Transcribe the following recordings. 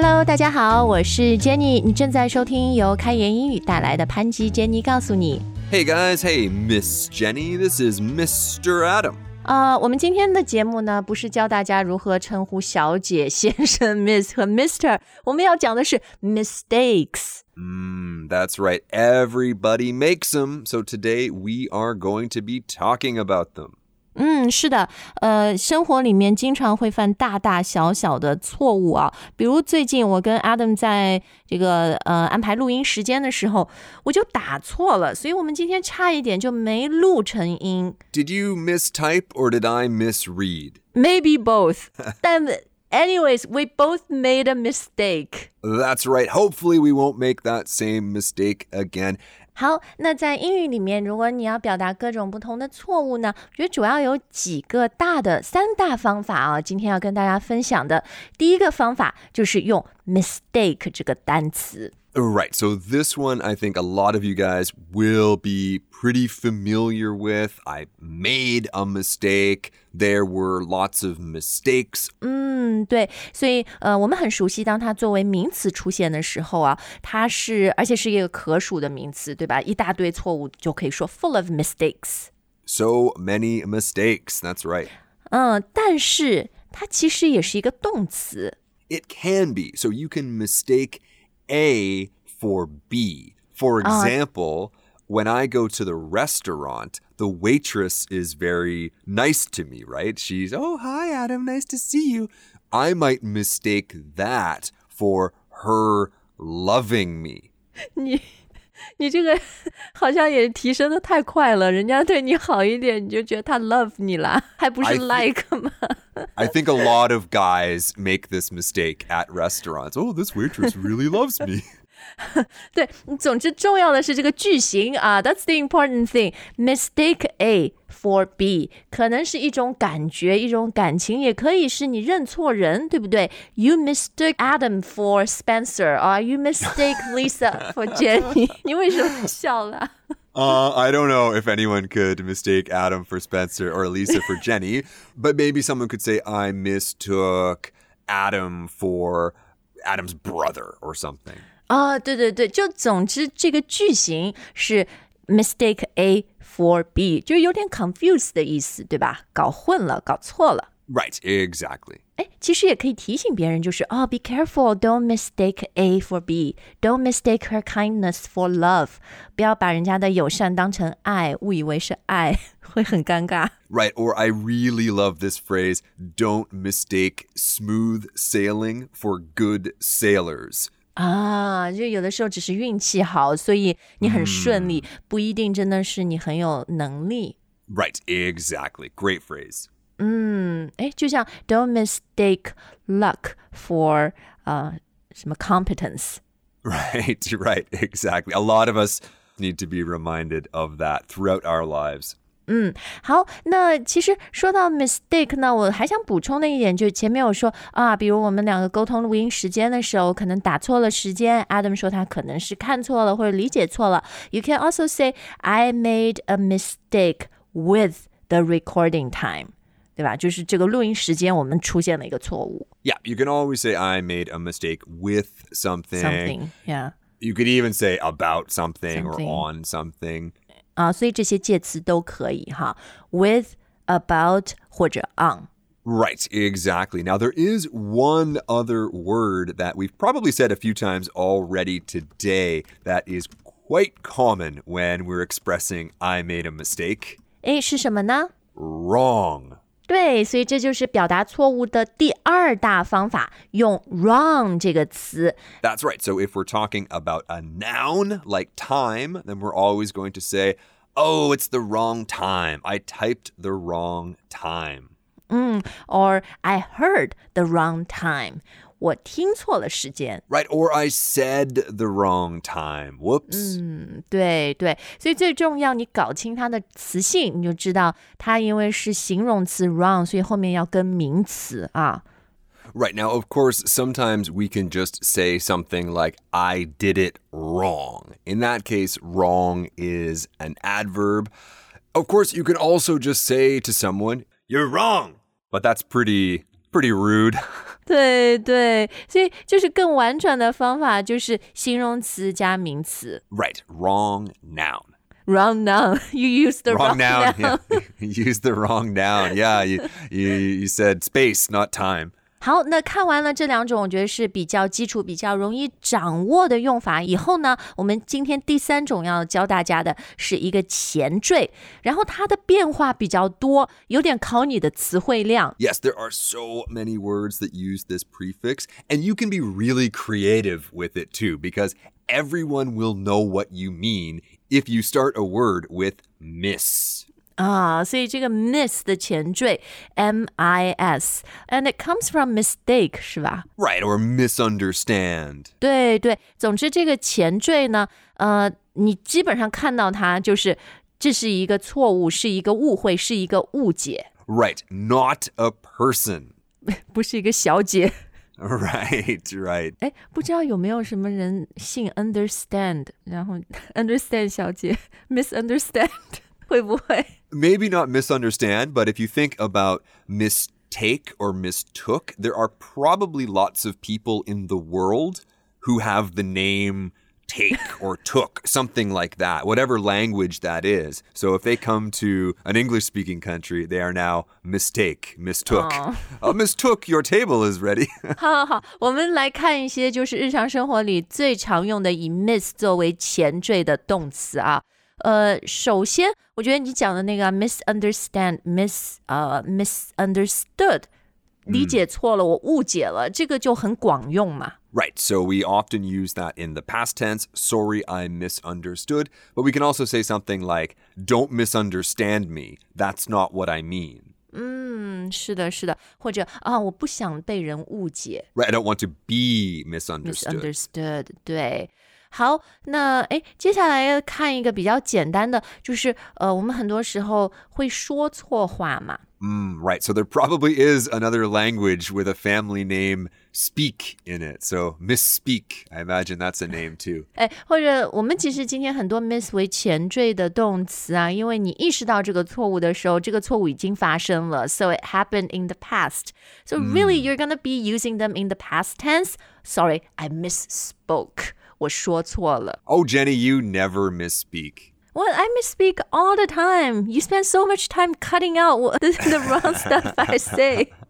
Hello，大家好，我是 Jenny，你正在收听由开言英语带来的潘吉 Jenny 告诉你。 Hey guys, hey Miss Jenny, this is Mr. Adam. 呃，我们今天的节目呢，不是教大家如何称呼小姐、先生、Miss 和 Mister，我们要讲的是 mistakes。 Mm, that's right, everybody makes them. So today we are going to be talking about them. 嗯，是的，呃，生活里面经常会犯大大小小的错误啊。比如最近我跟 Adam 在这个呃安排录音时间的时候，我就打错了，所以我们今天差一点就没录成音。Did you mistype or did I misread? Maybe both. 但 anyways, we both made a mistake. That's right. Hopefully, we won't make that same mistake again. 好，那在英语里面，如果你要表达各种不同的错误呢，我觉得主要有几个大的三大方法啊。今天要跟大家分享的第一个方法就是用 mistake 这个单词。 Right. So, this one I think a lot of you guys will be pretty familiar with. I made a mistake. There were lots of mistakes. 嗯，对，所以呃，我们很熟悉，当它作为名词出现的时候啊，它是而且是一个可数的名词，对吧？一大堆错误就可以说 full of mistakes。 So many mistakes. That's right. 嗯，但是它其实也是一个动词。 It can be. So you can mistake a for B. For example, when I go to the restaurant, the waitress is very nice to me, right? She's, oh, hi, Adam, nice to see you. I might mistake that for her loving me. 你你这个好像也提升的太快了，人家对你好一点，你就觉得他 love 你啦，还不是 like 吗？I think a lot of guys make this mistake at restaurants. Oh, this waitress really loves me. 对，总之重要的是这个句型啊，That's the important thing. Mistake A for B，可能是一种感觉，一种感情，也可以是你认错人，对不对？You mistake Adam for Spencer，啊，You mistake Lisa for Jenny，你为什么笑了？ Uh, I don't know if anyone could mistake Adam for Spencer or Lisa for Jenny, but maybe someone could say, I mistook Adam for Adam's brother or something. 啊，对对对，就总之这个句型是 mistake A for B，就是有点 confuse 的意思，对吧？搞混了，搞错了。 Right, exactly. 哎，其实也可以提醒别人，就是哦，be careful, don't mistake A for B, don't mistake her kindness for love，不要把人家的友善当成爱，误以为是爱，会很尴尬。 Right, or I really love this phrase don't mistake smooth sailing for good sailors. 啊，就有的时候只是运气好，所以你很顺利，不一定真的是你很有能力。 Right, exactly. Great phrase. 嗯，哎，就像 don't mistake luck for 呃什么 competence。 Right, right, exactly. A lot of us need to be reminded of that throughout our lives. 好，那其实说到 mistake 呢，我还想补充的一点就是前面有说啊，比如我们两个沟通录音时间的时候，可能打错了时间，Adam 说他可能是看错了或者理解错了。You can also say I made a mistake with the recording time，对吧？就是这个录音时间我们出现了一个错误 Yeah, you can always say I made a mistake with something. ，something，yeah。 You could even say about something, Something. or on something. 啊，所以这些介词都可以哈，with、about 或者 on。 Right, exactly. Now, there is one other word that we've probably said a few times already today that is quite common when we're expressing I made a mistake. 诶，是什么呢？ Wrong. 对，所以这就是表达错误的第二大方法，用 wrong 这个词。 That's right. So, if we're talking about a noun like time, then we're always going to say, Oh, it's the wrong time. I typed the wrong time. or I heard the wrong time， 我听错了时间。 Right? Or I said the wrong time. Whoops. 对对，所以最重要，你搞清它的词性，你就知道它因为是形容词 wrong，所以后面要跟名词啊。 Right. Now, of course, sometimes we can just say something like, I did it wrong. In that case, wrong is an adverb. Of course, you can also just say to someone, You're wrong. But that's pretty, pretty rude. 对对，所以就是更婉转的方法，就是形容词加名词。Right, wrong noun. Wrong noun. You used the Wrong wrong, noun. noun. Yeah. you used the wrong noun. Yeah, you, you you said space, not time. 好，那看完了这两种，我觉得是比较基础、比较容易掌握的用法。以后呢，我们今天第三种要教大家的是一个前缀，然后它的变化比较多，有点考你的词汇量。 Yes, there are so many words that use this prefix, and you can be really creative with it too, because everyone will know what you mean if you start a word with miss. 啊，所以这个 miss 的前缀 m i s，and it comes from mistake 是吧？ Right, or misunderstand. 对对，总之这个前缀呢，呃，你基本上看到它就是这是一个错误，是一个误会，是一个误解， Right, not a person. 不是一个小姐。 Right, right. 哎，不知道有没有什么人姓 understand，然后 understand 小姐 misunderstand 会不会？ Maybe not misunderstand, but if you think about mistake or mistook, there are probably lots of people in the world who have the name take or took, something like that, whatever language that is. So if they come to an English speaking country, they are now mistake, mistook. Uh, mistook, your table is ready. 好好好，我们来看一些就是日常生活里最常用的以 miss 作为前缀的动词啊。 呃，首先，我觉得你讲的那个 misunderstand、mis 呃 misunderstood，理解错了，我误解了，这个就很广用嘛。 Right, so we often use that in the past tense. Sorry, I misunderstood. But we can also say something like, don't misunderstand me. That's not what I mean. 嗯，是的，是的，或者啊，我不想被人误解 Right, I don't want to be misunderstood. ，misunderstood，对。 好，那诶，接下来看一个比较简单的，就是呃，我们很多时候会说错话嘛。 Mm, right, so there probably is another language with a family name speak in it. So misspeak, I imagine that's a name too. 哎，或者我们其实今天很多 miss 为前缀的动词啊，因为你意识到这个错误的时候，这个错误已经发生了，so it happened in the past. So really, you're gonna be using them in the past tense. Sorry, I misspoke. 我说错了。 Oh, Jenny, you never misspeak. Well, I misspeak all the time. You spend so much time cutting out what- the, the wrong stuff I say.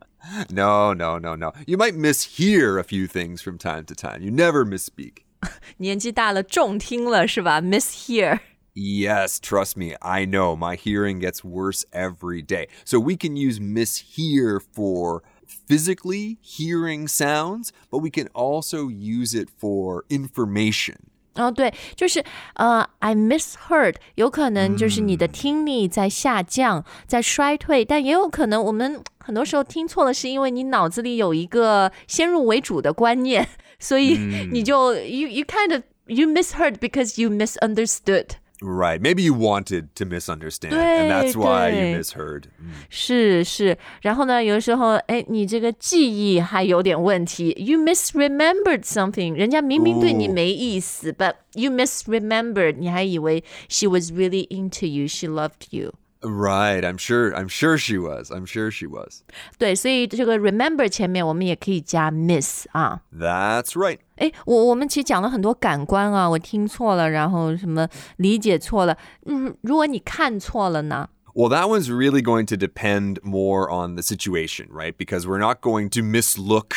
No, no, no, no. You might mishear a few things from time to time. You never misspeak. 年纪大了，重听了是吧？Mishear。 Yes, trust me, I know my hearing gets worse every day. So we can use mishear for physically hearing sounds, but we can also use it for information. 哦，对，就是呃，I misheard，有可能就是你的听力在下降，在衰退，但也有可能我们很多时候听错了，是因为你脑子里有一个先入为主的观念，所以你就、you you kind of you misheard because you misunderstood。 Right. Maybe you wanted to misunderstand, and that's why 对， you 对。 misheard. 是是，然后呢，有的时候，哎，你这个记忆还有点问题，you misremembered something，人家明明对你哦没意思、b u t you misremembered，你还以为 she was really into you，she loved you。 Right. I'm sure. I'm sure she was. I'm sure she was. 对，所以这个 remember 前面我们也可以加 miss 啊。 That's right. 哎，我我们其实讲了很多感官啊，我听错了，然后什么理解错了。嗯，如果你看错了呢？ Well, that one's really going to depend more on the situation, right? Because we're not going to mislook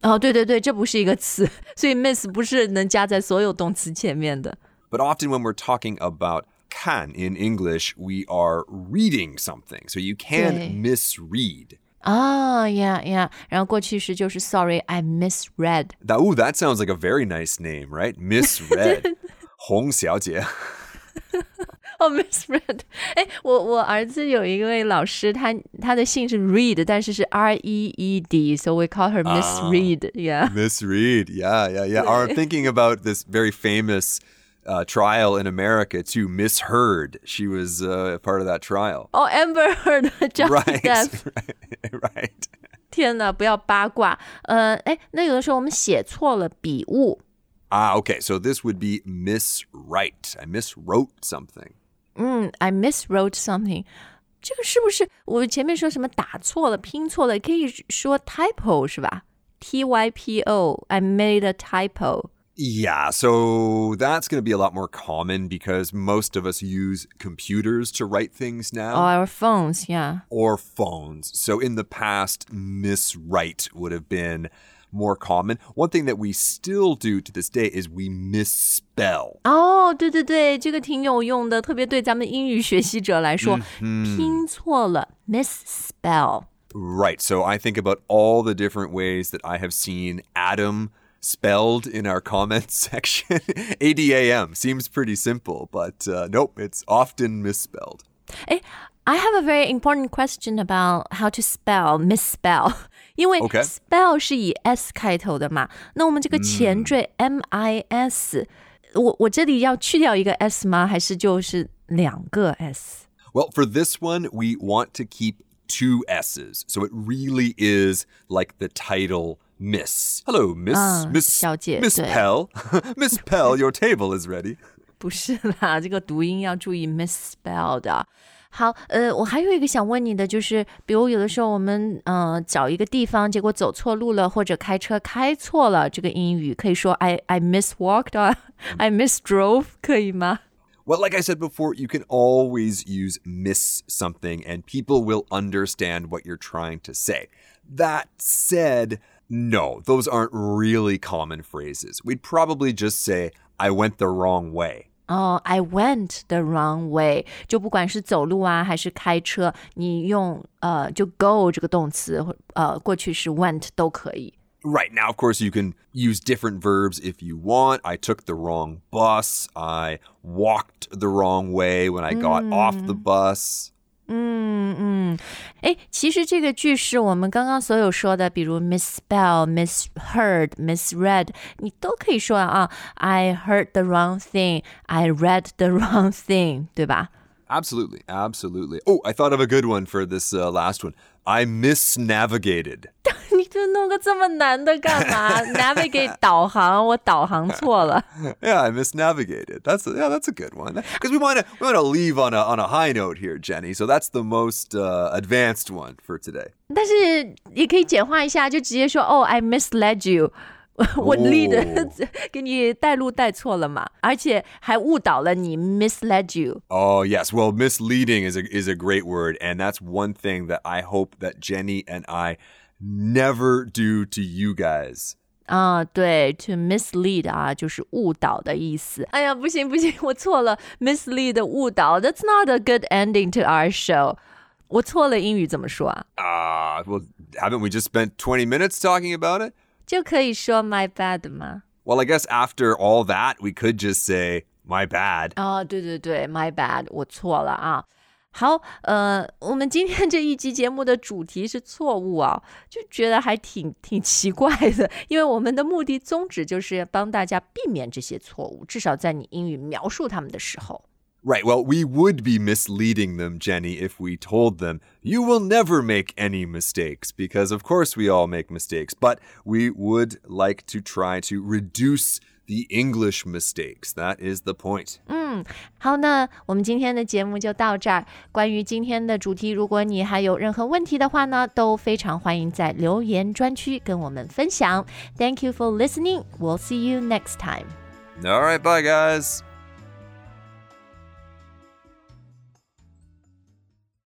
哦，对对对，这不是一个词，所以 miss 不是能加在所有动词前面的。 But often when we're talking about can in English, we are reading something. So you can Okay. misread. 啊呀呀，然后过去时就是 Sorry, I misread。 That, ooh, that sounds like a very nice name, right? Misread. 洪小姐.哦、m i s r e a d 哎，我我儿子有一位老师，他他的姓是 Reed，但是是 R E E D，so we call her Miss Reed、yeah。 Misread. Yeah, yeah, yeah. Or I'm thinking about this very famous uh, trial in America too. Misheard. She was uh, part of that trial. 哦、a m b e r Heard Johnny Right. Depp， right. Right. 天哪，不要八卦。呃，哎，那有的时候我们写错了笔误， Ah, okay. So this would be miswrite. I miswrote something. 嗯，I miswrote something。这个是不是我前面说什么打错了、拼错了，可以说 typo 是吧 T Y P O. I made a typo. Yeah, so that's going to be a lot more common because most of us use computers to write things now. Or phones, yeah. Or phones. So in the past, miswrite would have been more common. One thing that we still do to this day is we misspell. 哦，对对对，这个挺有用的，特别对咱们英语学习者来说，拼错了 misspell。 Right. So I think about all the different ways that I have seen Adam spelled in our comments section. ADAM seems pretty simple, but uh, nope, it's often misspelled. I have a very important question about how to spell misspell，因为 OK spell 是以 s 开头的嘛，那我们这个前缀 m i s，、我我这里要去掉一个 s 吗？还是就是两个 s？ Well, for this one, we want to keep two S's. So it really is like the title Miss. Hello, Miss Miss 小姐， Miss 对。 Pell. Miss Pell, your table is ready. 不是啦，这个读音要注意 misspell 的。好，呃，我还有一个想问你的，就是比如有的时候我们呃找一个地方，结果走错路了，或者开车开错了，这个英语可以说 I I miswalked 啊，I misdrove，可以吗？ Well, like I said before, you can always use miss something and people will understand what you're trying to say. That said, no, those aren't really common phrases. We'd probably just say, I went the wrong way. 哦、i went the wrong way，就不管是走路啊还是开车，你用呃就 go 这个动词，或呃过去式 went 都可以。 Right. Now, of course, you can use different verbs if you want. I took the wrong bus. I walked the wrong way when I got off the bus. 嗯嗯，哎，其实这个句式我们刚刚所有说的，比如 misspell、misheard、misread，你都可以说啊。I heard the wrong thing. I read the wrong thing，对吧？ Absolutely. Absolutely. Oh, I thought of a good one for this uh, last one. I misnavigated. 你就弄个这么难的干嘛？Navigate 导航，我导航错了。 Yeah, I misnavigated. That's a, yeah, that's a good one. Because we want to we want to leave on a on a high note here, Jenny. So that's the most uh, advanced one for today. 但是也可以简化一下，就直接说哦，I misled you。我 lead 哦给你带路带错了嘛，而且还误导了你，misled you。 Oh yes, well, misleading is a is a great word, and that's one thing that I hope that Jenny and I never do to you guys. 啊，对，to mislead 啊，就是误导的意思。哎呀，不行不行，我错了，mislead 误导，That's not a good ending to our show。我错了，英语怎么说啊？ Ah, well, haven't we just spent 20 minutes talking about it? 就可以说 my bad 吗？ Well, I guess after all that, we could just say my bad. 哦，对对对，my bad，我错了啊。 好，呃，我们今天这一集节目的主题是错误啊，就觉得还挺挺奇怪的，因为我们的目的宗旨就是帮大家避免这些错误，至少在你英语描述他们的时候。 Right. Well, we would be misleading them, Jenny, if we told them, you will never make any mistakes, because of course we all make mistakes, but we would like to try to reduce the English mistakes. That is the point. 好，那我们今天的节目就到这儿。关于今天的主题，如果你还有任何问题的话呢，都非常欢迎在留言专区跟我们分享。Thank you for listening. We'll see you next time. All right, bye, guys.